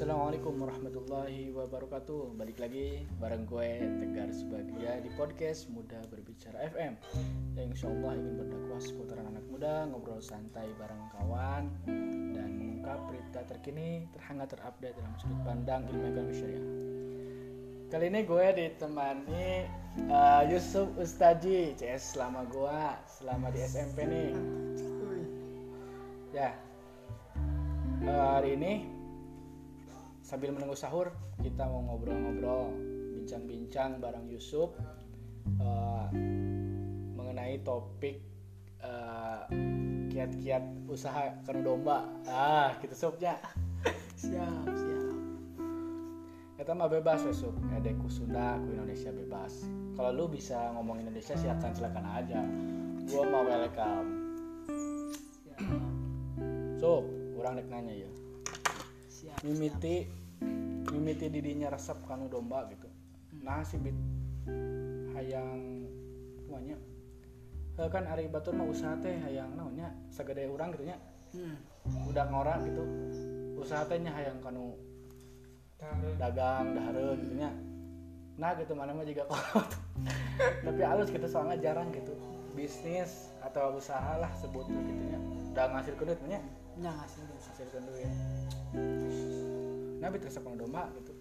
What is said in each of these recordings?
Assalamualaikum warahmatullahi wabarakatuh. Balik lagi bareng gue Tegar Sebagia di podcast Muda Berbicara FM Yang insya Allah ingin berdakwah seputaran anak muda Ngobrol santai bareng kawan. Dan mengungkap berita terkini Terhangat terupdate dalam sudut pandang ilmu ekonomi syariah. Kali ini gue ditemani uh, Yusuf Ustaji CS selama gue Selama di SMP nih. Ya uh, Hari ini sambil menunggu sahur kita mau ngobrol-ngobrol bincang-bincang bareng Yusuf uh, mengenai topik uh, kiat-kiat usaha kanu domba. Ah gitu sobnya siap siap. Kita mah bebas Yusuf ada ku Sunda ku Indonesia bebas. Kalau lu bisa ngomong Indonesia silakan silakan aja. Gua mau welcome. So kurang dek nanya ya. Siap mimiti mimiti didinya resep kanu domba gitu. Nah si bit hayang tuanya. Eh, kan Ari Batur mah usaha teh hayang naonnya? Sagede urang gitu nya. Hmm. udah ngora gitu. Usaha teh nya hayang kanu dagang dahareun gitu nya. Nah gitu mana mah juga kolot tapi halus gitu soalnya jarang gitu. Bisnis atau usaha lah sebut gitu nya. Udah ngasil duit nya. Nya ngasih dulu. hasilkan duit nah bit resep kanu domba gitu.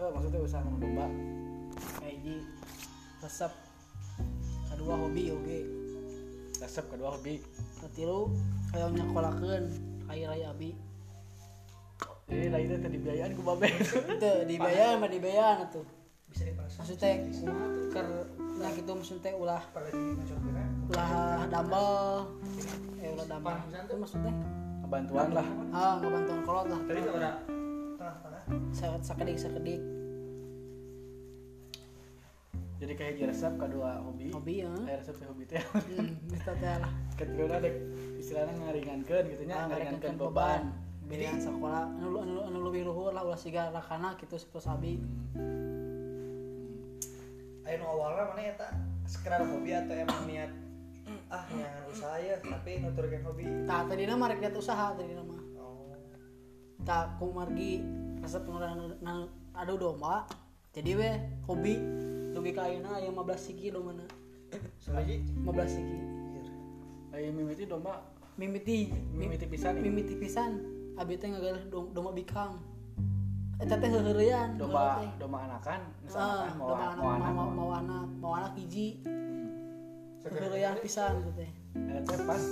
Eh maksudnya usaha kanu domba. Di resep kedua hobi oke resep kedua hobi? Ketilu kayak nyakolakeun kai raya abi. Jadi lainnya tadi biayaan ku babe. Itu dibayar mah dibayar atuh. Bisa diproses maksudnya ker nya gitu maksudnya ulah. Ulah dambel. Eh ulah dambel. Itu maksudnya? Bantuan lah. Ah ngebantuan kolot lah. Tadi ada tengah-tengah Sa- sakedik sakedik jadi kayak resep kedua hobi. Hobi ya. Kayak resep teh hobi teh hmm bisa teh lah ketiga dek istilahnya ngaringankeun gitu nya Ah, ngaringankeun beban. Berian sekolah anu anu anu lebih luhur lah ulah siga rakana gitu seperti abi ayo nu awalnya mana ya tak? Sekedar hobi atau emang niat ah nyangan usaha ya tapi nuturkan hobi? Tah tadi nama rek liat usaha tadi nama. Oh. Tak kumargi resep na- adu domba jadi we hobi. Dugi ka ayeuna aya 15 siki domana. Soalnya 15 siki. Ayo mimiti domba? Mimiti. Mimiti pisan mimiti pisan. Abi teh ngagalih dom- domba bikang. Eta teh heureuyan. Domba domba anakan? Ah misalkan mau domba anak mau anak mau mau anak mau anak hiji heureuyan pisan gitu teh. Eh, teh pas?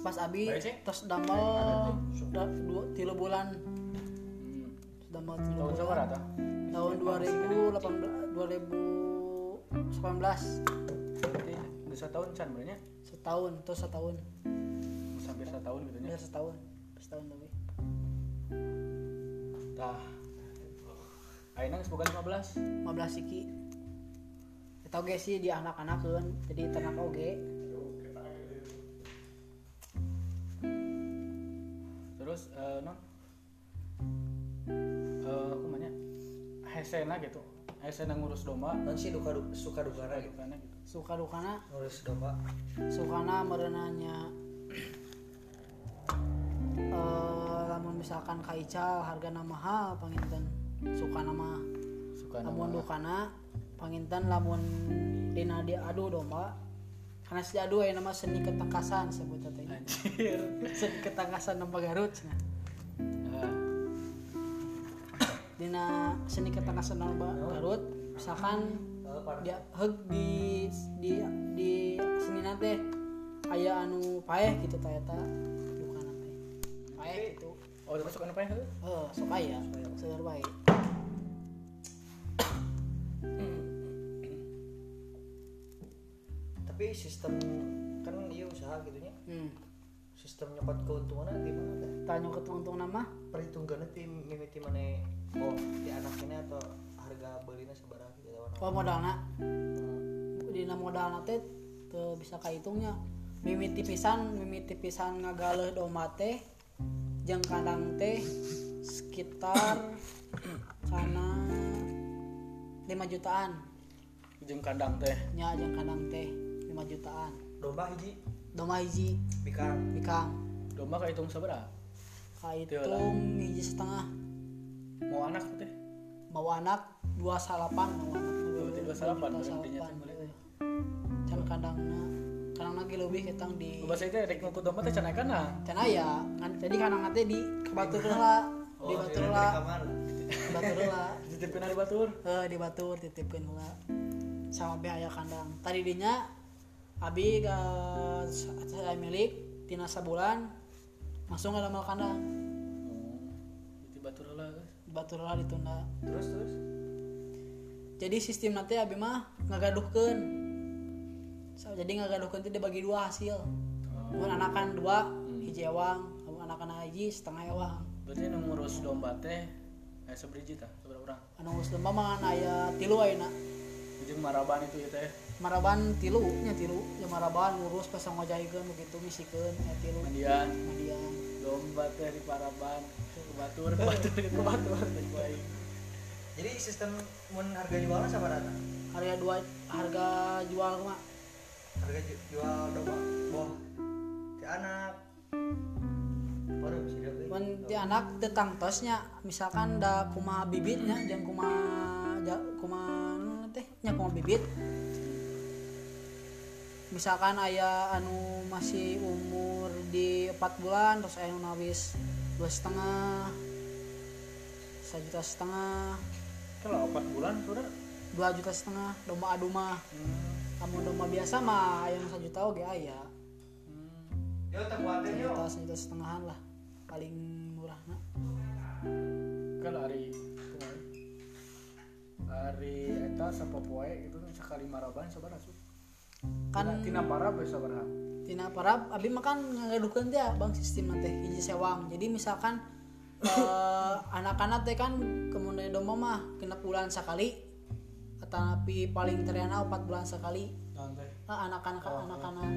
Pas abi tos damel da, dua, tilu bulan tilu tahun bulan sabar atau tahun 2018 2019 berarti udah setahun can berarti setahun terus setahun. Hampir setahun gitu udah setahun setahun lebih. Tah ayeuna geus bukan 15 15 siki kita oge sih di anak-anak kan jadi ternak oge. Terus eh non eh kumanya hesena gitu. Hesena ngurus domba. Non sih duka du- suka duka gitu? Karena gitu. Suka dukana ngurus domba. Sukana merenanya eh lamun misalkan kaical harga mahal panginten suka nama. Suka lamun nama dukana panginten lamun dina di adu domba. Karena si adu aya nama seni ketangkasan sebutnya teh. Anjir. Seni ketangkasan nama Garut cenah. Dina seni ketangkasan nama Garut misalkan dia heg di di di seni teh aya anu paeh gitu ta eta. Bukan teh paeh gitu. Oh itu masuk apa ya oh sok aya seueur bae. Tapi sistem kan iya usaha gitu nya. Hmm. Sistem nyokot keuntungannya di mana tanya ke untung nama perhitungannya ti mimiti mana oh di anak ini atau harga belinya seberapa gitu oh modalna dina modalna teh teu bisa kahitungnya. Mimiti pisan mimiti pisan ngagaleh domba teh jeung kandang teh sekitar kana 5 jutaan. Jeung kandang teh. Nya jeung kandang teh 5 jutaan. Domba hiji? Domba hiji. Bikang. Bikang. Domba kahitung seberapa? Kahitung hiji setengah mau anak teh mau anak dua salapan mau anak Oh, dua salapan, teh heuh. can kadangna kadang lagi lebih ketang di bahasa itu rek ngukut domba teh cenah kana? Can aya ngan jadi kadang nanti di kebatur heula di Oh, batur dari heula kamar. di batur dititipkeun di batur? Eh di batur titipkeun heula sama biaya kandang. Tadi dinya abi ke saya milik tina sabulan langsung ke dalam kandang? Oh di batur lah heula ditunda. Terus terus. jadi sistem nanti abi mah ngagaduhkeun. So, jadi ngagaduhkeun teh dibagi dua hasil. Mun anakan dua hiji ewang mun anakan hiji setengah ewang berarti nu ngurus domba teh aya sabriji tah saberapa urang? Anu geus lembah mah aya tilu ayeuna. Jeung maraban itu ya teh? Maraban tilu nya tilu. Ya maraban ngurus pas ngojaykeun begitu misikeun aya tilu. Mandian mandian domba teh di paraban ke batur ke batur ke batur teh baik. Jadi sistem mun harga jualnya sama data. harga dua harga jual mah Harga ju- jual domba boh ti anak. Baru mun ti anak tentang tosnya misalkan da kumaha bibitnya jeung kumaha ja, kumaha nu teh nya kumaha bibit. Misalkan ayah anu masih umur di 4 bulan terus ayah anu nawis dua setengah. sejuta setengah. Kalau empat bulan sudah dua juta setengah. Domba adu mah hmm. kamu domba biasa mah yang satu juta oke ayah hmm. Yo tak kuatin yo. sejuta sejuta setengahan lah. Paling murah nah. kan hari hari eta sapopoe itu sekali maraban sabar asup kan tina parab ya sabar tina parab abi makan ngadukeun teh bang sistem teh hiji sewang. Jadi misalkan eh, anak-anak teh kan kemudian domba mah kena bulan sekali tapi paling teriana empat bulan sekali. Nanti nah, anak-anak anak-anak.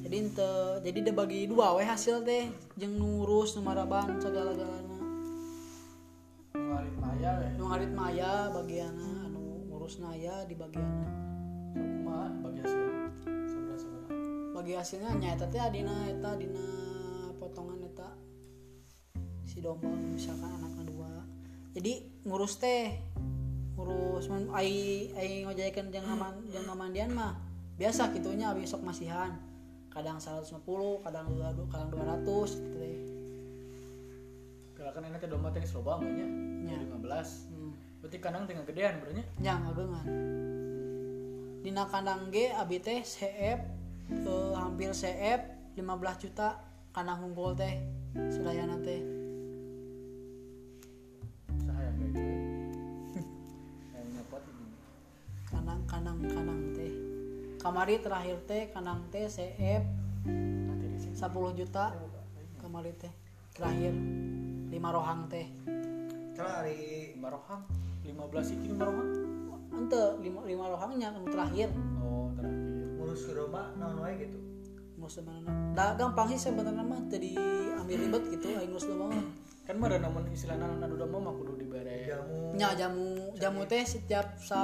Jadi ente jadi dia bagi dua we hasil teh jeung ngurus nu maraban segala-galana. Ngarit maya ya nu ngarit maya bagiana anu ngurus naya di bagiana kumaha bagi hasil. Sabar sabar bagi hasilnya nyata teh adina eta dina potongan eta. Si domba misalkan anak kedua jadi ngurus teh ngurus ai ai ngojaikeun jeung ngaman jeung ngamandian mah biasa gitunya abi sok masihan. Kadang 150 kadang 200 kadang 200 gitu kalau kan enak domba teh loba mah nya. Nya. 15 hmm. berarti kadang tengah gedean berarti nya ngageungan dina kandang ge abi teh CF eh, hampir CF 15 juta kandang unggul teh sedayana teh. Kandang kandang kandang teh. Kamari terakhir teh kandang teh CF nanti di sini. 10 juta kamari teh. Terakhir lima rohang teh. Hari lima rohang? 15 iki lima rohang ente lima, lima rohangnya anu terakhir oh terakhir ngurus ke naon wae gitu. ngurus sebenarnya da gampang sih sebenarnya mah tadi ambil ribet gitu aing ngurus domba mah kan mah ada namun istilahnya anu domba mah kudu dibere Jamu. nya jamu jamu teh setiap sa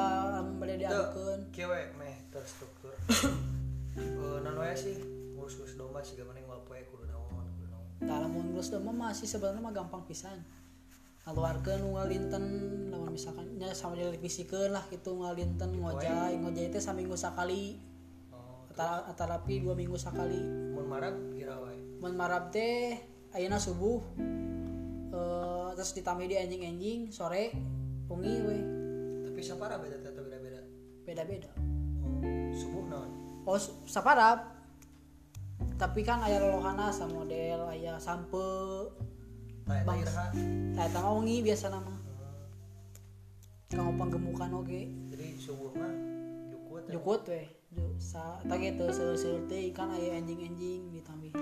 bade diadukeun Kieu meh terstruktur. Eh naon wae sih ngurus-ngurus domba sih gimana yang poe kudu naon kudu naon. dalam ngurus domba mah sih sebenarnya mah gampang pisan ngaluarkeun nu ngalinten lamun misalkan nya sama dipisikeun lah gitu ngalinten ngojay ngojay teh saminggu sakali. Oh, atara atarapi dua minggu sakali. Mun marab kira wae. mun marab teh ayeuna subuh eh terus ditambah di anjing-anjing sore pungi we Tapi sapara beda tetep beda-beda. beda-beda. Oh, subuh naon? oh saparap tapi kan aya lolohana sa model aya sampe eta mah wengi biasa nama. Kanggo panggemukan oge. Jadi subuh mah jukut. Jukut we. Ju sa ge teu seueur teh ikan aya anjing-anjing ditambih.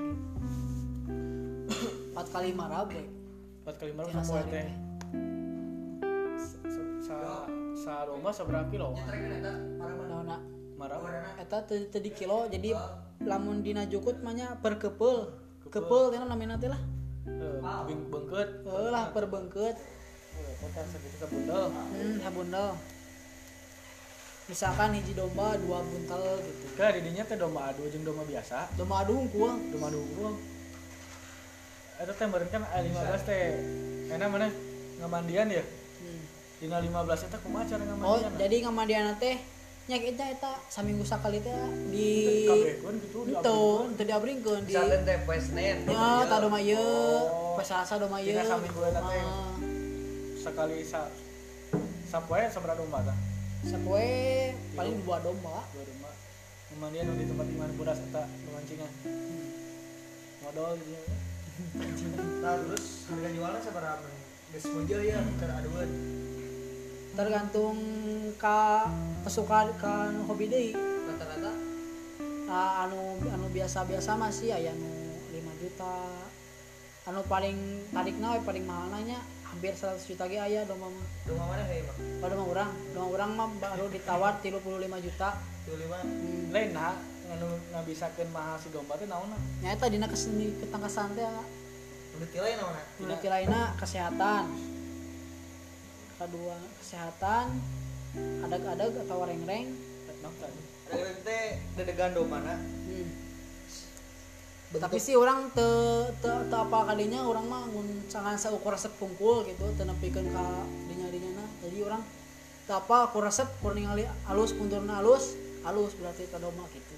Empat kali marab we. empat kali sama sehari teh. Sa- sa sa domba seberapa kilo eta marah Naonna marah eta teu teu di kilo jadi lamun dina jukut mah nya per kepeul. Kepeul teh namina teh lah. Eh, bing bengket lah. Eh, segitu sabundel Hmm. Misalkan hiji domba dua buntel gitu. kan didinya teh domba adu jeung domba biasa Domba adu hungkul. domba adu unggul itu teh meureun kan aya 15 teh enak mana ngamandian ya Hmm. dina 15 eta kumaha cara oh ngamandian jadi ngamandian teh nya eta eta saminggu sakali teh di gitu itu itu diabringkeun di Misalkan teh poe Senin. ya tado mah ieu Oh. poe Salasa do mah ieu Dina saminggu eta teh. Ah, sekali sa sapoe sabaraha domba tah sapoe paling dua domba dua domba nu di tempat iman budas eta nu mancingan modal gitu Nah, terus harga jualnya sabaraha men? Geus muncul ya keur aduan. Tergantung ka kesukaan ka anu hobi deui Rata-rata nah, anu anu biasa-biasa masih aya anu 5 juta anu paling tarikna we paling mahal nanya hampir 100 juta ge aya domba mah domba mana heuh mah? pada mah urang domba urang mah baru ditawar 35 juta 25. hmm. lain nah anu ngabisakeun mahal si domba teh naonna nyata dina keseni ketangkasan teh Udah tilai namanya. menurut lainnya kesehatan kedua kesehatan adag-adag atau reng-reng Etnok tadi Ada teh dedegan domba na. hmm. tapi sih orang te, te, te apa kalinya orang mah mun sangat seukur resep pungkul gitu tenepikeun ka dinya dinya jadi orang te apa aku resep kur ningali alus punturna alus alus berarti ke domba gitu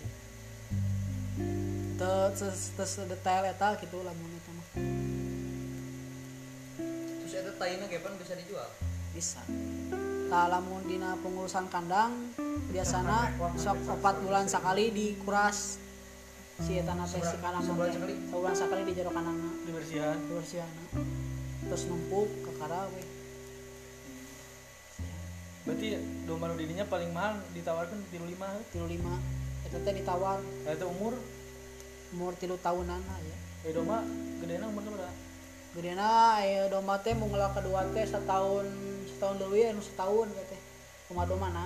te te detail eta gitu lamun eta mah Terus eta taina kapan bisa dijual? Bisa. Lamun dina pengurusan kandang biasana sok opat bulan sekali dikuras. Si eta teh si kandang Sebulan sekali? sebulan sekali di jero kandangna dibersihan. Dibersihanna. Terus numpuk ke karawe berarti domba nu dirinya paling mahal ditawarkan tilu lima tilu lima. Eta teh ditawar. Itu umur? Umur tilu tahunan ya. Eh domba gedena umur berapa? Gedena aya domba teh mungla kedua teh setahun setahun leuwih anu setahun we teh kumaha domba na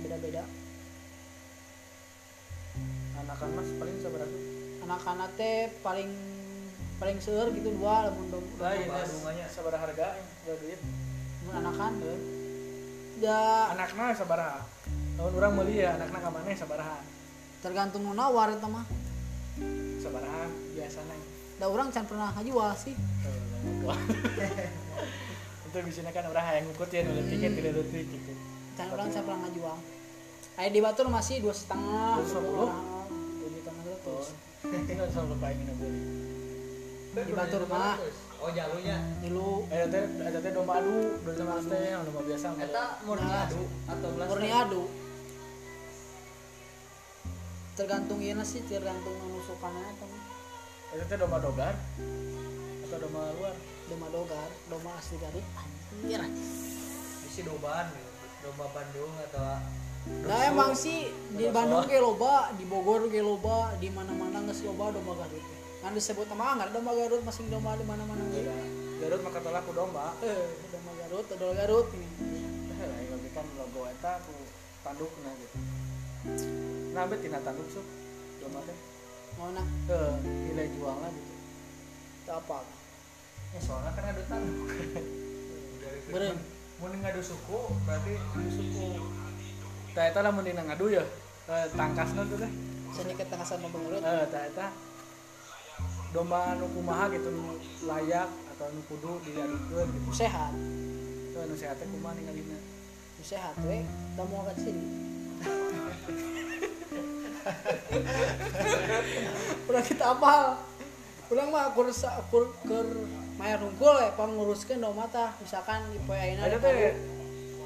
beda-beda. Anakan mas paling seberapa? Anak-anak teh paling paling seueur gitu dua lamun dom lain Domba, ya dombanya. seberapa harga ya duit. Lamun anakan. Eh, ya anakna sabaraha tahun orang meuli ya anakna ka maneh sabaraha tergantung nu nawar eta mah. Sabaraha biasana da urang can pernah ngajual sih itu biasanya kan orang yang ngukut ya nulis tiket tidak detik gitu. Can urang can pernah ngajual aya di batur masih dua setengah. Dua sepuluh? dua terus terus. Tinggal sama lupa ingin beli Di Batur mah. Oh jalurnya. dulu eh teh ada teh domba adu. Domba mas teh domba biasa Eta murni Nah. adu atau belas. murni adu. Tergantung ieu sih tergantung nusukanna eta mah. Itu teh domba dogar atau domba luar domba dogar domba asli Garut anjir Bisi dombaan gitu. Domba Bandung atau Nah emang sih di Bandung ge loba, di Bogor ge loba, di mana-mana geus loba domba Garut. Kan disebut nama anggar domba Garut masing domba di mana-mana ge. Garut maka tolak ku domba Eh, domba Garut, dodol Garut ini. eh kan logo eta ku tandukna gitu nah bet tina tanduk sup domba teh Mau nak eh nilai jualnya gitu teu apa? Ya soalnya kan adu tanduk. Beureun. Mun ngadu suku berarti adu suku. tah eta lamun dina ngadu ya eh, tangkasna tuh teh Seni ketangkasan domba Garut. eh tah eta domba anu kumaha gitu nu layak atau nu kudu diadukeun gitu Nu sehat, Tuh, anu sehat teh kumaha ningalina nu sehat we, da mau ka sini. Udah kita apa? Ulang mah kur kur keur mayar hungkul ya panguruskeun domba tah misalkan di ayeuna ada di teh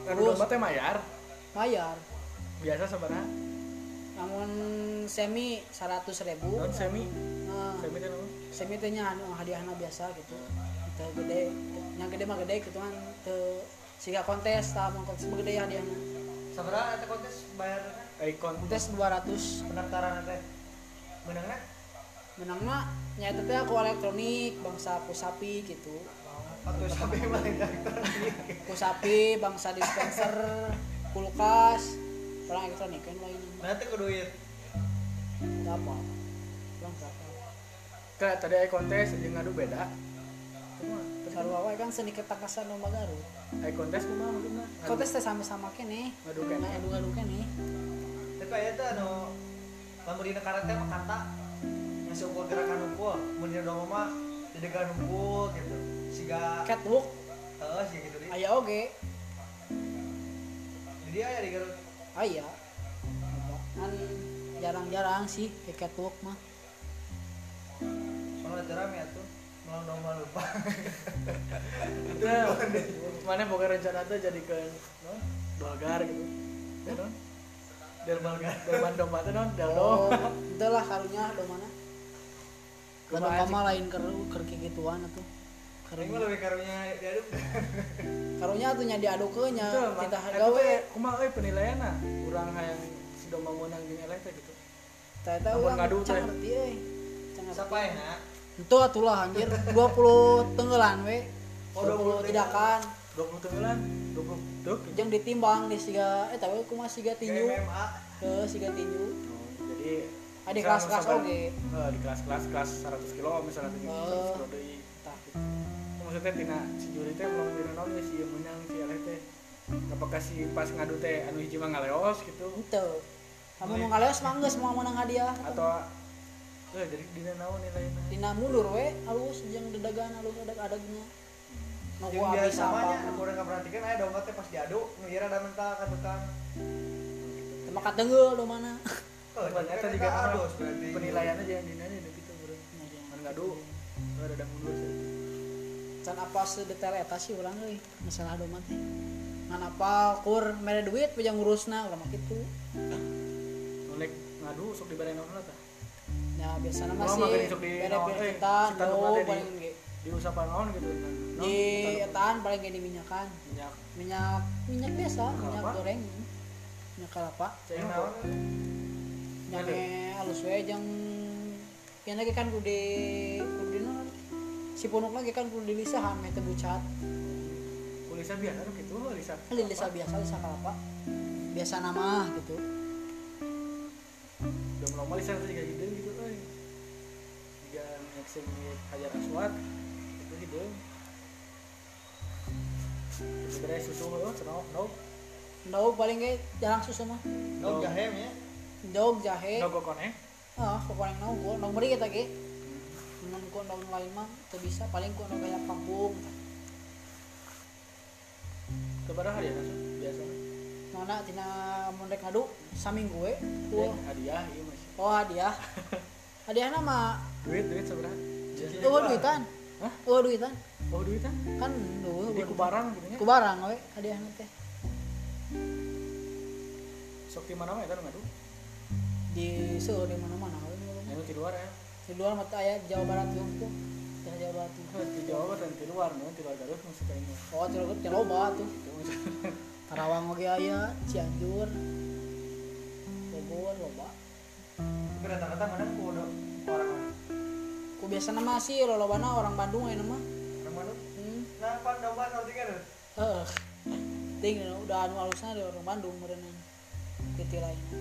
Garut, anu teh mayar? Mayar. biasa sabaraha namun semi 100.000 ribu. Non semi? Nah, semi teh semi teh nya anu hadiahna biasa gitu. Teu gede yang gede mah gede gitu kan. Teu siga kontes tah mun kontes gede hadiahna Sabaraha eta kontes bayarna? ikon kontes 200 Pendaftaran teh. Menangna? Menangna nya eta teh aku elektronik bangsa pusapi gitu. Atau sampai mana pusapi bangsa dispenser kulkas orang elektronik kan lainnya Nanti ku duit. Nggak apa. Orang nggak apa Kayak tadi aya kontes jeung ngadu beda. Sarua wae kan seni ketangkasan domba Garut. Aya kontes kumaha maksudna kontes teh sama-sama kene. Ngadu kene. Ngadu-ngadu kene. Tapi teh anu lamun dina karate mah kata ngasih ukur gerakan hunkul, mun dina domba mah didegan hunkul gitu. Siga catwalk Heeh sih gitu di. aya oge. Jadi aya di Garut. aya kan jarang-jarang sih kayak catwalk mah. Soalnya teu rame atuh. Melang domba lupa. itu mana pokoknya rencana tuh jadikan non balgar gitu. Ya non? Del balgar del domba tuh non? Del oh. dom itu lah karunya do Kumaha, kama lain ker ker gituan atuh. Aing karunya lebih karunya diaduk. karunya atuh nya diadukeunnya itu kita itu gawe teh kumaha euy penilaian nah urang hayang si domba menang jeung eleh teh gitu. Teh Ampun urang ngadu can ngerti euy can ngerti. Siapa ya nak? itu atulah anjir. 20 tenggelan we. Oh, 20 20 tidakan. 20 tenggelan? 20 duk jeung ditimbang di siga eh tapi kumaha siga tinju? Ke siga tinju. Oh, jadi Ada misalnya kelas-kelas sampai- oge. Eh, di kelas-kelas kelas 100 kilo misalnya tinggi Oh. 100 kilo deui tah maksudnya tina si juri teh belum dina naon geus si menang si eleh teh apakah si pas ngadu teh anu hiji mah ngaleos gitu Itu. Kamu nu ngaleos mah geus mau menang hadiah. atau eh jadi dina naon nilainya Dina mundur we alus jeung dedagan alus adag-adagnya. Nu Yang ku abis biasa mah nya, apa. aku udah nggak perhatikan aya domba teh pas diaduk ngira ada mental ka tukang. Teu katengeul do mana. Oh, ternyata kan nama penilaiannya jangan dina nih gitu bro kan ngadu eh, ada mundur sih Can apa sedetail eta sih urang euy masalah do mah teh. Ngan apa kur mere duit pejang ngurusna urang mah kitu. nolek ngadu sok dibere naon lah tah Ya biasana mah Oh, sih naon, eh, do paling ge. di usapan naon gitu kan Di etaan paling ge di minyakan. minyak Minyak minyak biasa, minyak goreng. Minyak kelapa. Naon? Naon? nyame alus we jeung yang lagi kan kudu di kudu naon? si punuk lagi kan kudu dilisahan meh teu bucat Kulisa biasa gitu Lisa kan lisa biasa lisa kalapa biasa nama gitu. Udah melompat Lisa juga gitu gitu euy. Juga nyeksing hajar aswad itu gitu sebenarnya susu lo cenok no daug paling ge jarang susu mah. Dog jahe nya. Daug jahe. No gokone ah paling naung gua. Naung beri kita ge mun ku lain mah teu bisa. Paling ku kayak kampung. Kepada hadiah langsung biasa. Mana tina mun rek ngadu saminggu we oh. Ku- hadiah iya masih oh hadiah. Hadiah nama? Duit duit seberapa? Oh duitan. Hah? oh duitan. Oh duitan? Kan duh jadi ku barang gitu nya ku barang we hadiah teh. Sok di mana ngadu di seueur di mana-mana. We anu di luar ya. Di luar mata aya Jawa Barat yung tuh daerah Jawa Barat tuh di Jawa dan di luar nu di luar Garut maksudnya ini. Oh di luar di loba tuh. Gitu Karawang oge aya Cianjur Bogor loba Tapi rata-rata mana ku udah orang mana? ku biasa nama sih lolobana orang Bandung ayeuna mah Orang mana? hmm. Nah, pan domba nanti kan. heuh ting udah anu alusna di orang Bandung meureun titi lainnya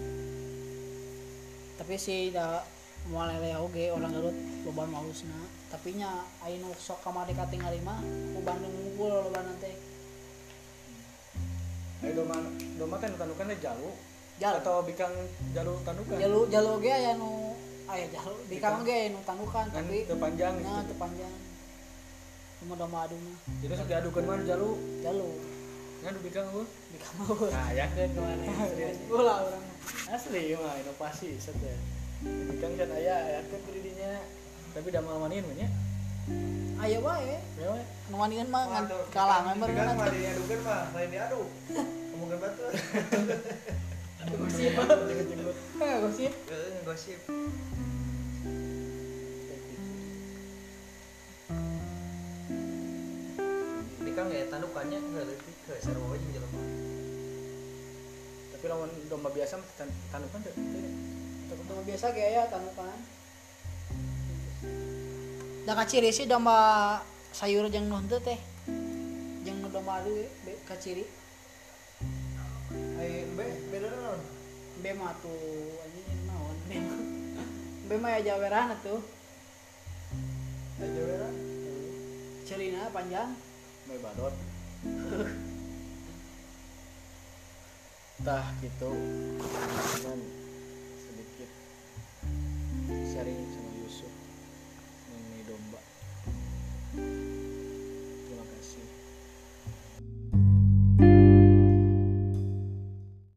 tapi sih da moal lele oge orang Garut loba nu alusna tapi nya aya nu sok kamari katingali mah ku Bandung ngumpul lolobana teh Ayo doma doma kan teh jalu. Jalu. atau bikang jalu tandukan jalu jalu ge aya nu aya jalu di kang ge aya nu tandukan kan tapi teu panjang nah teu panjang. Cuma domba adu mah. Jadi sok diadukeun mah jalu. Jalu ngadu bikang eueuh di kamar nah ya. Kan ke mana serius ulah urang asli mah inovasi set ya. Bikang kan aya aya kan kuridinya tapi da mau manin mah nya aya wae ya. We. nu mandian mah ngan kalangan Kan meureun mah diadukeun mah, lain diaduk. Ngomongin batu. gosip Jenggot-jenggot. eh gosip Heeh, ngegosip. Ini kan ya tandukannya enggak lebih ke seru aja jelema. tapi lawan domba biasa mah tan- tandukan teu teu nya. domba biasa ge aya tandukan da kaciri sih domba sayur jeung nu henteu teh jeung nu domba adu be kaciri Ai be beda naon? be mah tuh anjing naon be mah be mah ya jaweran atuh Aja beda. celina panjang Bae badot. Tah gitu. Sedikit sharing